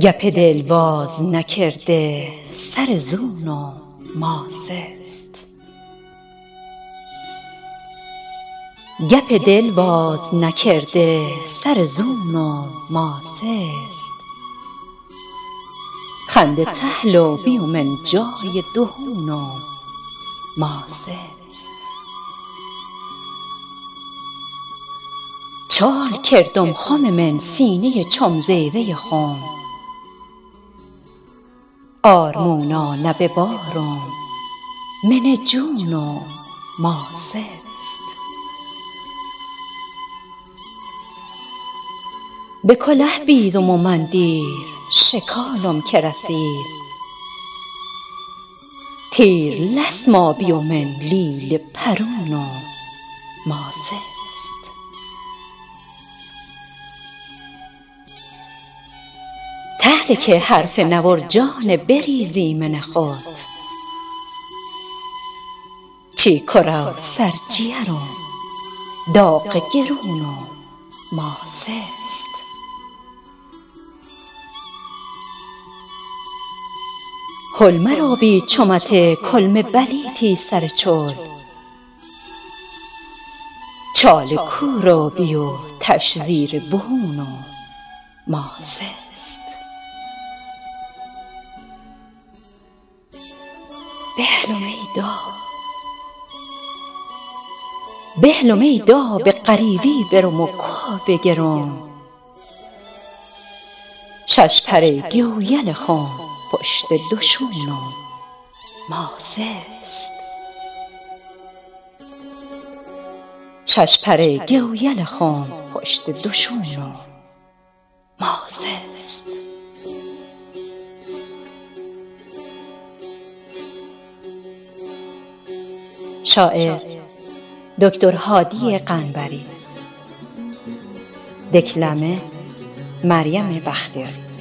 گپ دلواز نکرده سر زون و ماسست گپ دل باز نکرده سر زون و ماسست خنده طحل و بیومن جای دهون و ماسست چال کردم خم من سینه چون زیوه خم. آرمونا به بارم من جون و ماسست. به کله بیدم و من دیر شکالم که رسید. تیر لسما بیومن لیل پرون و ماسست. طحل که حرف نور جان بریزی من خود. چی کره سر جیرم داغ گرون و ماسست. هل مرابی چمت کلمه بلیطی سر چل چال کورابی و تش زیر بون و ماسست بهلم ای دا به غریوی برم و کا بگرم. شش پر گویل خم پشت دوشون و ماسست. شاعر دکتر هادی قنبری. دکلمه مریم بختیاری.